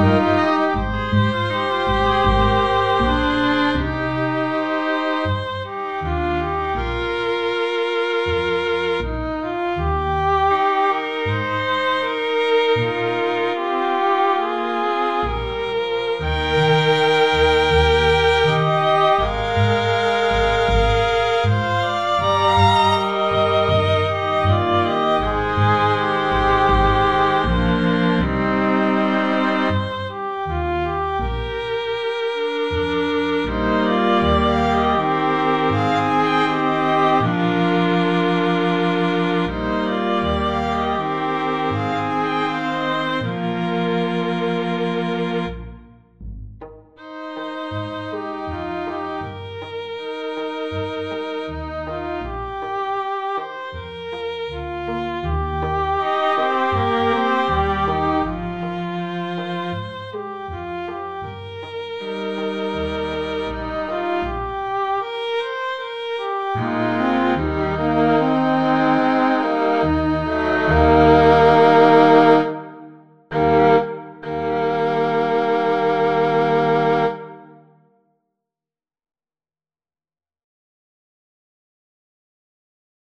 Música